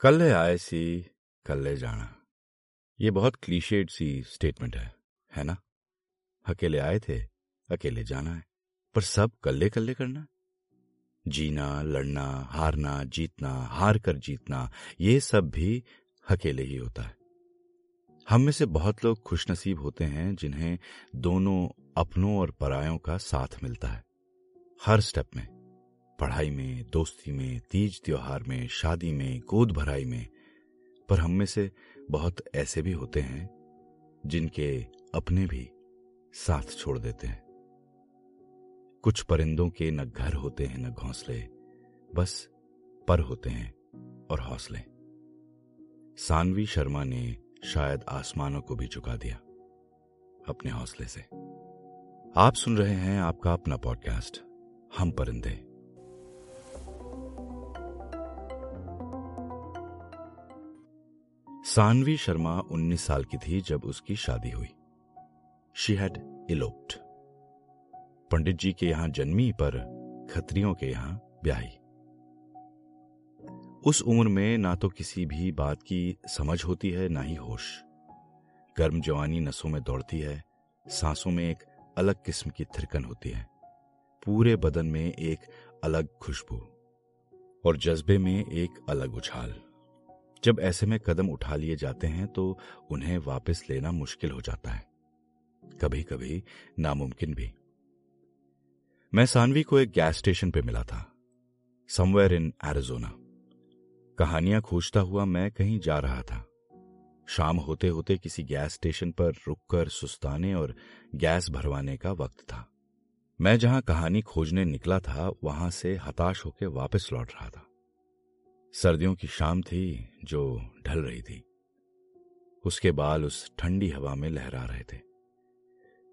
कल्ले आए सी कल्ले जाना। ये बहुत क्लीशेड सी स्टेटमेंट है है ना? अकेले आए थे, अकेले जाना है, पर सब कल्ले कल्ले करना जीना, लड़ना, हारना, जीतना, हार कर जीतना, ये सब भी अकेले ही होता है। हम में से बहुत लोग खुशनसीब होते हैं जिन्हें दोनों अपनों और परायों का साथ मिलता है, हर स्टेप में। पढ़ाई में, दोस्ती में, तीज त्योहार में, शादी में, गोद भराई में, पर हम में से बहुत ऐसे भी होते हैं, जिनके अपने भी साथ छोड़ देते हैं। कुछ परिंदों के न घर होते हैं, न घोंसले, बस पर होते हैं और हौसले। सानवी शर्मा ने शायद आसमानों को भी चुका दिया अपने हौसले से। आप सुन रहे हैं आपका अपना पॉडकास्ट हम परिंदे। सानवी शर्मा 19 साल की थी जब उसकी शादी हुई। शी हैड इलोप्ड पंडित जी के यहाँ जन्मी पर खत्रियों के यहाँ ब्याही। उस उम्र में ना तो किसी भी बात की समझ होती है, ना ही होश। गर्म जवानी नसों में दौड़ती है, सांसों में एक अलग किस्म की थिरकन होती है। पूरे बदन में एक अलग खुशबू और जज्बे में एक अलग उछाल। जब ऐसे में कदम उठा लिए जाते हैं तो उन्हें वापस लेना मुश्किल हो जाता है। कभी कभी नामुमकिन भी। मैं सानवी को एक गैस स्टेशन पे मिला था। समवेयर इन एरिजोना कहानियाँ खोजता हुआ मैं कहीं जा रहा था। शाम होते होते किसी गैस स्टेशन पर रुककर सुस्ताने और गैस भरवाने का वक्त था। मैं जहाँ कहानी खोजने निकला था, वहाँ से हताश होकर वापस लौट रहा था। सर्दियों की शाम थी जो ढल रही थी। उसके बाल उस ठंडी हवा में लहरा रहे थे।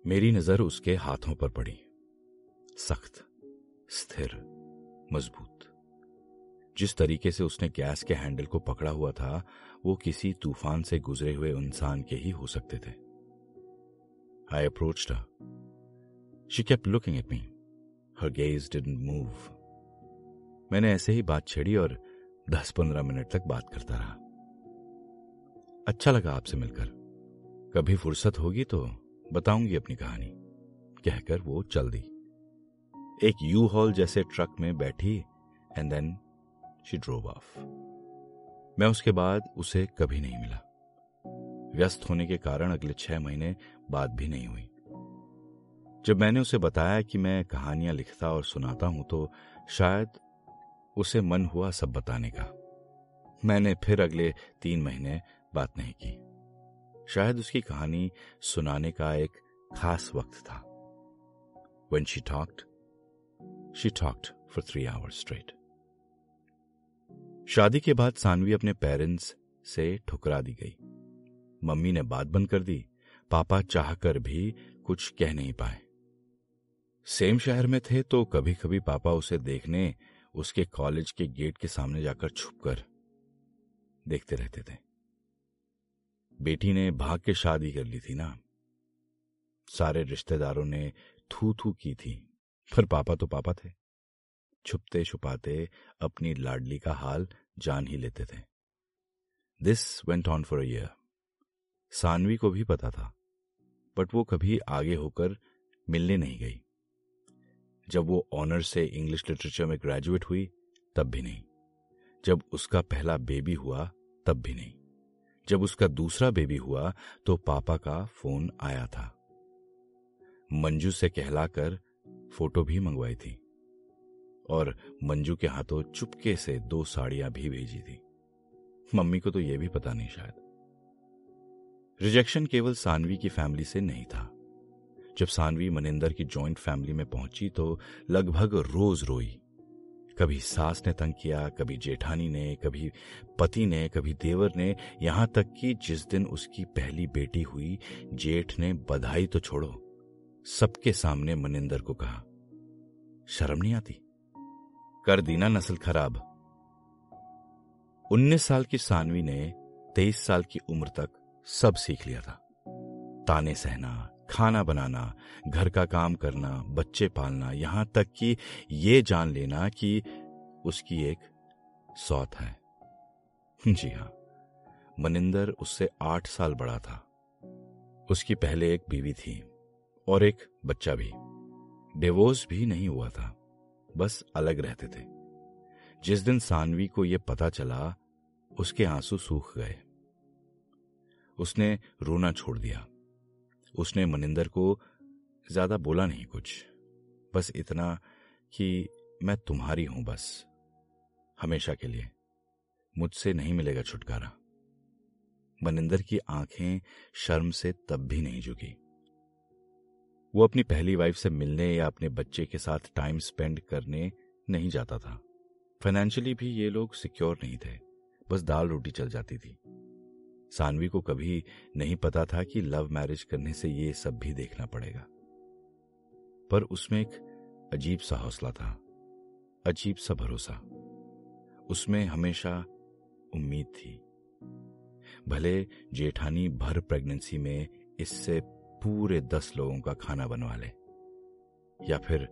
मेरी नज़र उसके हाथों पर पड़ी। सख्त, स्थिर, मज़बूत। जिस तरीके से उसने गैस के हैंडल को पकड़ा हुआ था, वो किसी तूफ़ान से गुजरे हुए इंसान के ही हो सकते थे। I approach she kept looking at me her gaze didn't move मैंने ऐसे ही बात छेड़ी और दस पंद्रह मिनट तक बात करता रहा। अच्छा लगा आपसे मिलकर। कभी फुर्सत होगी तो बताऊँगी अपनी कहानी, कहकर वो चल दी। एक यू हॉल जैसे ट्रक में बैठी and then she drove off मैं उसके बाद उसे कभी नहीं मिला। व्यस्त होने के कारण अगले छह महीने बात भी नहीं हुई। जब मैंने उसे बताया कि मैं कहानियाँ लिखता और सुनाता हूँ तो शायद उसे मन हुआ सब बताने का। मैंने फिर अगले तीन महीने बात नहीं की। शायद उसकी कहानी सुनाने का एक खास वक्त था। When she talked she talked for three hours straight शादी के बाद सानवी अपने पेरेंट्स से ठुकरा दी गई। मम्मी ने बात बंद कर दी। पापा चाहकर भी कुछ कह नहीं पाए। सेम शहर में थे तो कभी कभी पापा उसे देखने उसके कॉलेज के गेट के सामने जाकर छुपकर देखते रहते थे। बेटी ने भाग के शादी कर ली थी ना। सारे रिश्तेदारों ने थू थू की थी, पर पापा तो पापा थे। छुपते छुपाते अपनी लाडली का हाल जान ही लेते थे। This went on for a Sanvi को भी पता था बट वो कभी आगे होकर मिलने नहीं गई। जब वो ऑनर से इंग्लिश लिटरेचर में ग्रेजुएट हुई, तब भी नहीं। जब उसका पहला बेबी हुआ, तब भी नहीं। जब उसका दूसरा बेबी हुआ तो पापा का फ़ोन आया था। मंजू से कहलाकर फ़ोटो भी मंगवाई थी। और मंजू के हाथों चुपके से दो साड़ियाँ भी भेजी थी। मम्मी को तो यह भी पता नहीं शायद। रिजेक्शन केवल सानवी की फैमिली से नहीं था। जब सानवी मनिंदर की जॉइंट फैमिली में पहुँची तो लगभग रोज रोई। कभी सास ने तंग किया, कभी जेठानी ने, कभी पति ने, कभी देवर ने, यहाँ तक कि जिस दिन उसकी पहली बेटी हुई, जेठ ने बधाई तो छोड़ो। सबके सामने मनिंदर को कहा, शर्म नहीं आती? कर दी ना नस्ल खराब। उन्नीस साल की सानवी ने तेईस साल की उम्र तक सब सीख लिया था। ताने सहना खाना बनाना, घर का काम करना, बच्चे पालना, यहाँ तक कि ये जान लेना कि उसकी एक सौत है। जी हाँ मनिंदर उससे आठ साल बड़ा था। उसकी पहले एक बीवी थी और एक बच्चा भी। डिवोर्स भी नहीं हुआ था, बस अलग रहते थे। जिस दिन सानवी को यह पता चला, उसके आँसू सूख गए। उसने रोना छोड़ दिया। उसने मनिंदर को ज़्यादा बोला नहीं कुछ। बस इतना कि मैं तुम्हारी हूँ बस, हमेशा के लिए। मुझसे नहीं मिलेगा छुटकारा। मनिंदर की आँखें शर्म से तब भी नहीं झुकी। वो अपनी पहली वाइफ से मिलने या अपने बच्चे के साथ टाइम स्पेंड करने नहीं जाता था। फाइनेंशियली भी ये लोग सिक्योर नहीं थे। बस दाल रोटी चल जाती थी। सानवी को कभी नहीं पता था कि लव मैरिज करने से ये सब भी देखना पड़ेगा। पर उसमें एक अजीब सा हौसला था, अजीब सा भरोसा। उसमें हमेशा उम्मीद थी। भले जेठानी भर प्रेगनेंसी में इससे पूरे दस लोगों का खाना बनवा ले, या फिर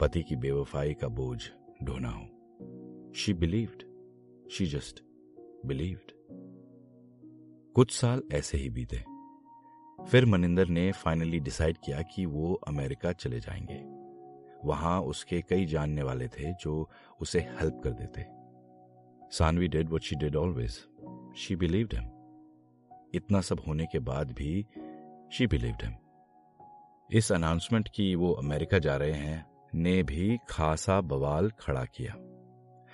पति की बेवफाई का बोझ ढोना हो। She believed she just believed कुछ साल ऐसे ही बीते। फिर मनिंदर ने फाइनली डिसाइड किया कि वो अमेरिका चले जाएँगे। वहाँ उसके कई जानने वाले थे जो उसे हेल्प कर देते। Sanvi did what she did always she believed him इतना सब होने के बाद भी शी बिलीव्ड हिम इस अनाउंसमेंट की वो अमेरिका जा रहे हैं ने भी खासा बवाल खड़ा किया।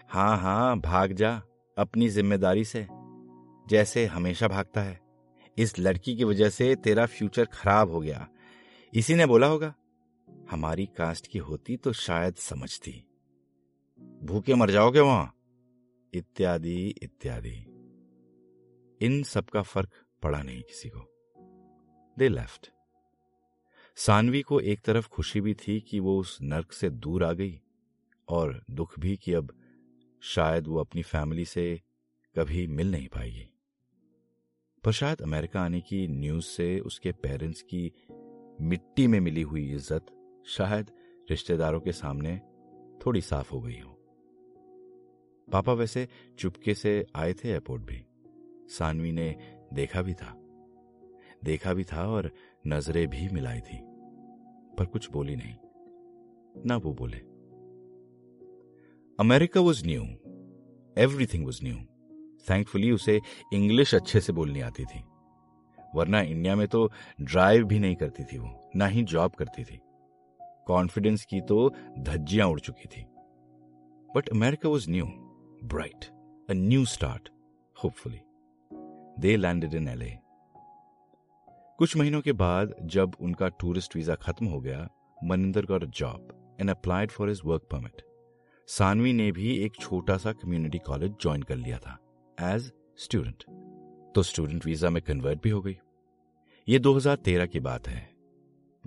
हाँ हाँ भाग जा, अपनी ज़िम्मेदारी से। जैसे हमेशा भागता है। इस लड़की की वजह से तेरा फ्यूचर खराब हो गया। इसी ने बोला होगा, हमारी कास्ट की होती तो शायद समझती। भूखे मर जाओगे वहाँ। इत्यादि इत्यादि। इन सब का फ़र्क पड़ा नहीं किसी को। दे लेफ़्ट सानवी को एक तरफ़ खुशी भी थी कि वो उस नर्क से दूर आ गई और दुख भी कि अब शायद वो अपनी फैमिली से कभी मिल नहीं पाएगी। पर शायद अमेरिका आने की न्यूज़ से उसके पेरेंट्स की मिट्टी में मिली हुई इज़्ज़त शायद रिश्तेदारों के सामने थोड़ी साफ़ हो गई हो। पापा वैसे चुपके से आए थे एयरपोर्ट भी। सानवी ने देखा भी था। देखा भी था और नज़रें भी मिलाई थी। पर कुछ बोली नहीं। ना वो बोले। America was new everything was new thankfully उसे इंग्लिश अच्छे से बोलनी आती थी। वरना इंडिया में तो ड्राइव भी नहीं करती थी वो, ना ही जॉब करती थी। कॉन्फिडेंस की तो धज्जियाँ उड़ चुकी थी। But America was new bright a new start hopefully they landed in LA कुछ महीनों के बाद जब उनका टूरिस्ट वीज़ा खत्म हो गया Maninder got job and applied for his work permit Sanvi ने भी एक छोटा सा कम्युनिटी कॉलेज ज्वाइन कर लिया था। एज स्टूडेंट तो स्टूडेंट वीज़ा में कन्वर्ट भी हो गई। ये 2013 की बात है।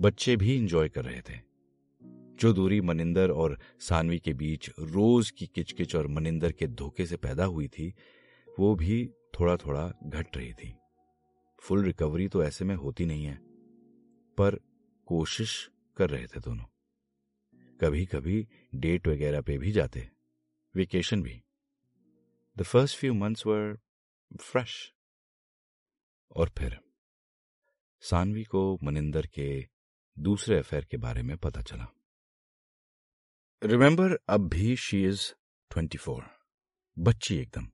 बच्चे भी इंजॉय कर रहे थे। जो दूरी मनिंदर और सानवी के बीच रोज की किचकिच और मनिंदर के धोखे से पैदा हुई थी, वो भी थोड़ा थोड़ा घट रही थी। फुल रिकवरी तो ऐसे में होती नहीं है, पर कोशिश कर रहे थे दोनों। कभी कभी डेट वगैरह पे भी जाते वेकेशन भी। The first few months were fresh और फिर सानवी को मनिंदर के दूसरे अफेयर के बारे में पता चला। रिमेंबर अब भी शी इज़ ट्वेंटी फोर बच्ची एकदम।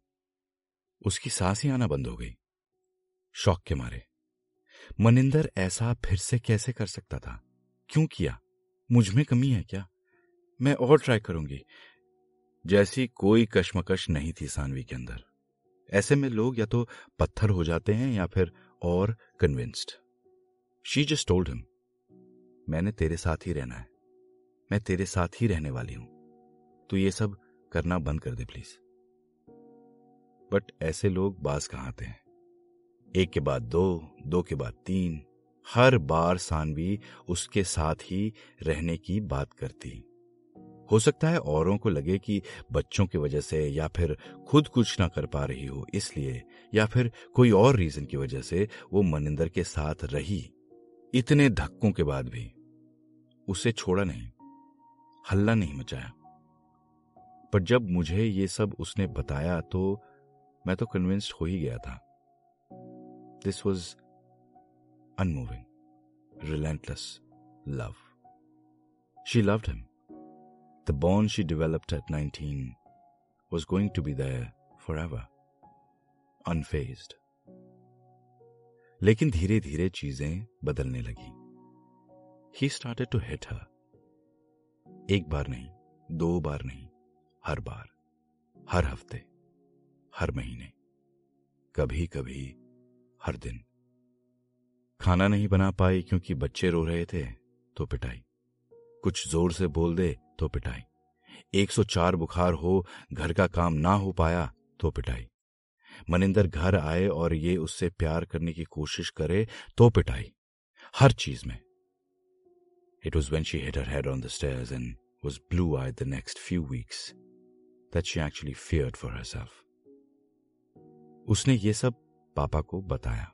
उसकी सांस ही आना बंद हो गई। शौक के मारे। मनिंदर ऐसा फिर से कैसे कर सकता था? क्यों किया? मुझमें कमी है क्या? मैं और ट्राई करूँगी। जैसी कोई कश्मकश नहीं थी सानवी के अंदर। ऐसे में लोग या तो पत्थर हो जाते हैं या फिर और convinced she just told him मैंने तेरे साथ ही रहना है। मैं तेरे साथ ही रहने वाली हूँ। तो ये सब करना बंद कर दे प्लीज़ बट ऐसे लोग बाज कहाँ आते हैं? एक के बाद दो दो के बाद तीन। हर बार सानवी उसके साथ ही रहने की बात करती। हो सकता है औरों को लगे कि बच्चों की वजह से या फिर खुद कुछ ना कर पा रही हो, इसलिए, या फिर कोई और रीजन की वजह से वो मनिंदर के साथ रही। इतने धक्कों के बाद भी उसे छोड़ा नहीं, हल्ला नहीं मचाया। पर जब मुझे ये सब उसने बताया तो मैं तो कन्विंस्ड हो ही गया था। This was unmoving relentless love she loved him the bond she developed at 19 was going to be there forever, unfazed. लेकिन धीरे धीरे चीज़ें बदलने लगी। He started to hit her एक बार नहीं दो बार नहीं हर बार हर हफ़्ते हर महीने कभी कभी हर दिन। खाना नहीं बना पाई क्योंकि बच्चे रो रहे थे तो पिटाई। कुछ ज़ोर से बोल दे तो पिटाई। 104 बुखार हो, घर का काम ना हो पाया तो पिटाई। मनिंदर घर आए और ये उससे प्यार करने की कोशिश करे तो पिटाई। हर चीज़ में। It was when she hit head on the stairs and was blue eye the next few weeks that she actually feared for herself उसने ये सब पापा को बताया।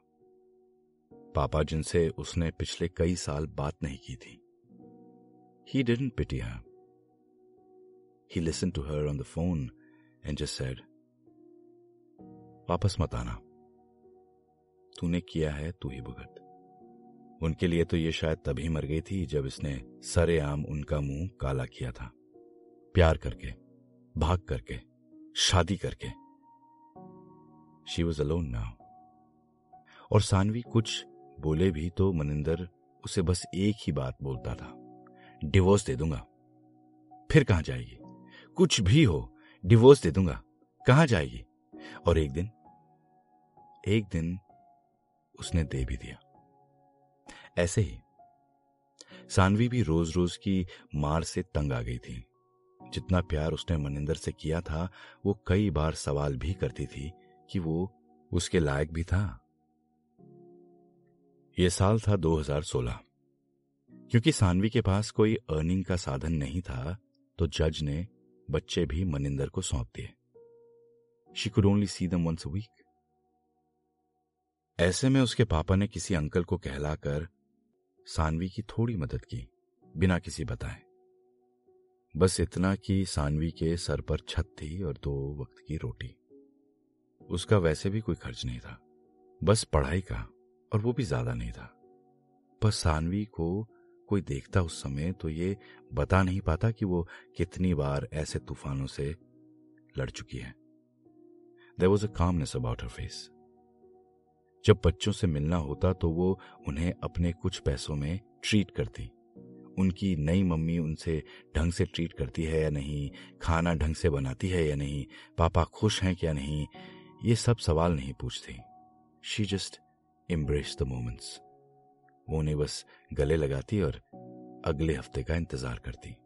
पापा जिनसे उसने पिछले कई साल बात नहीं की थी। He didn't pity her He listened to her on the phone and just said, वापस मत आना। तूने किया है तू ही भुगत। उनके लिए तो ये शायद तभी मर गई थी जब इसने सरे आम उनका मुँह काला किया था। प्यार करके भाग करके शादी करके। शी वॉज़ अलोन नाउ और सानवी कुछ बोले भी तो मनिंदर उसे बस एक ही बात बोलता था। डिवोर्स दे दूँगा। फिर कहाँ जाएगी? कुछ भी हो डिवोर्स दे दूँगा। कहाँ जाएगी? और एक दिन एक दिन उसने दे भी दिया। ऐसे ही, सानवी भी रोज रोज की मार से तंग आ गई थी। जितना प्यार उसने मनिंदर से किया था, वो कई बार सवाल भी करती थी कि वो उसके लायक भी था। यह साल था 2016 क्योंकि सानवी के पास कोई अर्निंग का साधन नहीं था तो जज ने बच्चे भी मनिंदर को सौंप दिए शी कुड ओनली सी दम वंस वीक ऐसे में उसके पापा ने किसी अंकल को कहलाकर सानवी की थोड़ी मदद की, बिना किसी बताए। बस इतना कि सानवी के सर पर छत थी और दो वक्त की रोटी। उसका वैसे भी कोई खर्च नहीं था। बस पढ़ाई का, और वो भी ज़्यादा नहीं था। बस सानवी को कोई देखता उस समय तो ये बता नहीं पाता कि वो कितनी बार ऐसे तूफानों से लड़ चुकी है। There was a calmness about her face जब बच्चों से मिलना होता तो वो उन्हें अपने कुछ पैसों में ट्रीट करती। उनकी नई मम्मी उनसे ढंग से ट्रीट करती है या नहीं, खाना ढंग से बनाती है या नहीं, पापा खुश हैं क्या नहीं, ये सब सवाल नहीं पूछती। She just embrace the moments वो उन्हें बस गले लगाती और अगले हफ़्ते का इंतज़ार करती।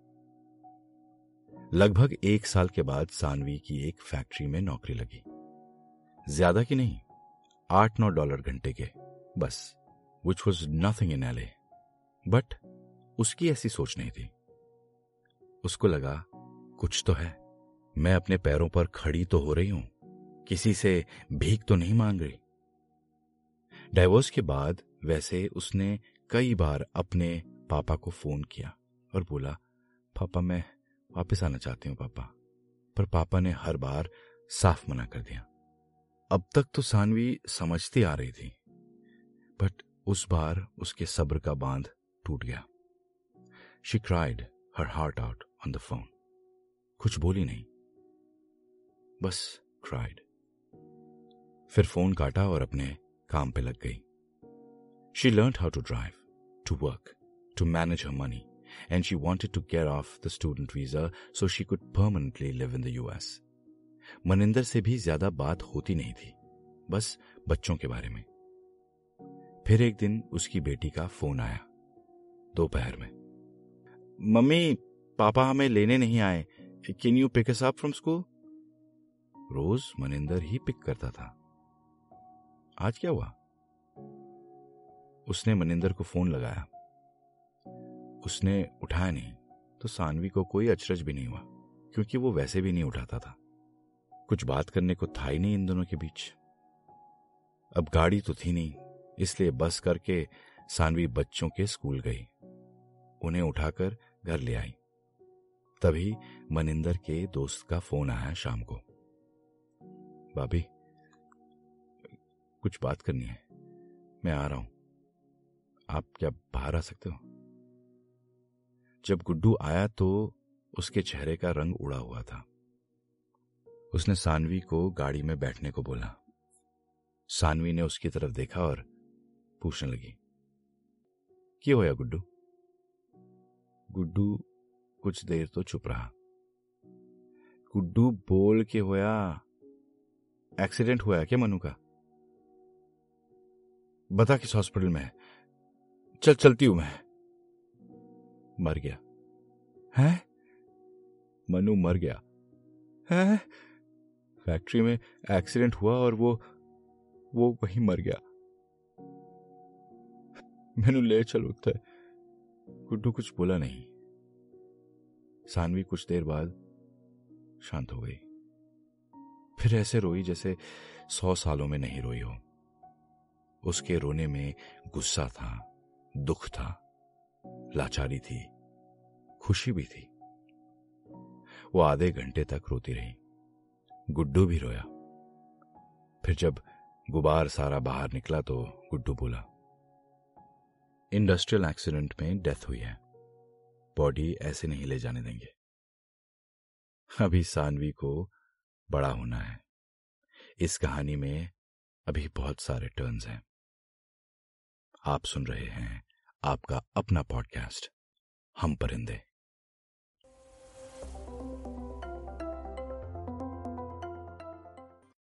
लगभग एक साल के बाद सानवी की एक फैक्ट्री में नौकरी लगी। ज़्यादा की नहीं, आठ नौ डॉलर घंटे के, बस विच वॉज़ नथिंग इन एले बट उसकी ऐसी सोच नहीं थी। उसको लगा, कुछ तो है, मैं अपने पैरों पर खड़ी तो हो रही हूँ, किसी से भीख तो नहीं मांग रही। डाइवोर्स के बाद वैसे उसने कई बार अपने पापा को फ़ोन किया और बोला, पापा, मैं वापस आना चाहती हूँ, पापा। पर पापा ने हर बार साफ़ मना कर दिया। अब तक तो सानवी समझती आ रही थी, बट उस बार उसके सब्र का बाँध टूट गया। She cried her heart out on the phone कुछ बोली नहीं। बस क्राइड फिर फ़ोन काटा और अपने काम पे लग गई। She learned how to drive, to work, to manage her money, and she wanted to get off the student visa so she could permanently live in the US. Maninder से भी ज़्यादा बात होती नहीं थी बस बच्चों के बारे में फिर एक दिन उसकी बेटी का फ़ोन आया दोपहर में मम्मी पापा हमें लेने नहीं आए can you pick us up from school रोज मनिंदर ही पिक करता था आज क्या हुआ उसने मनिंदर को फ़ोन लगाया। उसने उठाया नहीं तो सानवी को कोई अचरज भी नहीं हुआ, क्योंकि वो वैसे भी नहीं उठाता था। कुछ बात करने को था ही नहीं इन दोनों के बीच। अब गाड़ी तो थी नहीं, इसलिए बस करके सानवी बच्चों के स्कूल गई। उन्हें उठाकर घर ले आई। तभी मनिंदर के दोस्त का फ़ोन आया शाम को। भाभी, कुछ बात करनी है। मैं आ रहा हूँ। आप क्या बाहर आ सकते हो? जब गुड्डू आया तो उसके चेहरे का रंग उड़ा हुआ था। उसने सानवी को गाड़ी में बैठने को बोला। सानवी ने उसकी तरफ़ देखा और पूछने लगी, क्या होया गुड्डू? गुड्डू कुछ देर तो चुप रहा। गुड्डू बोल के होया, एक्सीडेंट हुआ क्या मनु का? बता किस हॉस्पिटल में है? चल, चलती हूँ मैं। मर गया। है? मनु मर गया। है? फैक्ट्री में एक्सीडेंट हुआ और वो वो वहीं मर गया। मैनू ले चल उत्तर गुड्डू कुछ बोला नहीं। सानवी कुछ देर बाद शांत हो गई। फिर ऐसे रोई जैसे सौ सालों में नहीं रोई हो। उसके रोने में गुस्सा था। दुख था, लाचारी थी, खुशी भी थी। वो आधे घंटे तक रोती रही, गुड्डू भी रोया। फिर जब गुबार सारा बाहर निकला तो गुड्डू बोला, इंडस्ट्रियल एक्सीडेंट में डेथ हुई है, बॉडी ऐसे नहीं ले जाने देंगे। अभी सानवी को बड़ा होना है। इस कहानी में अभी बहुत सारे टर्न्स हैं। आप सुन रहे हैं आपका अपना पॉडकास्ट हम परिंदे।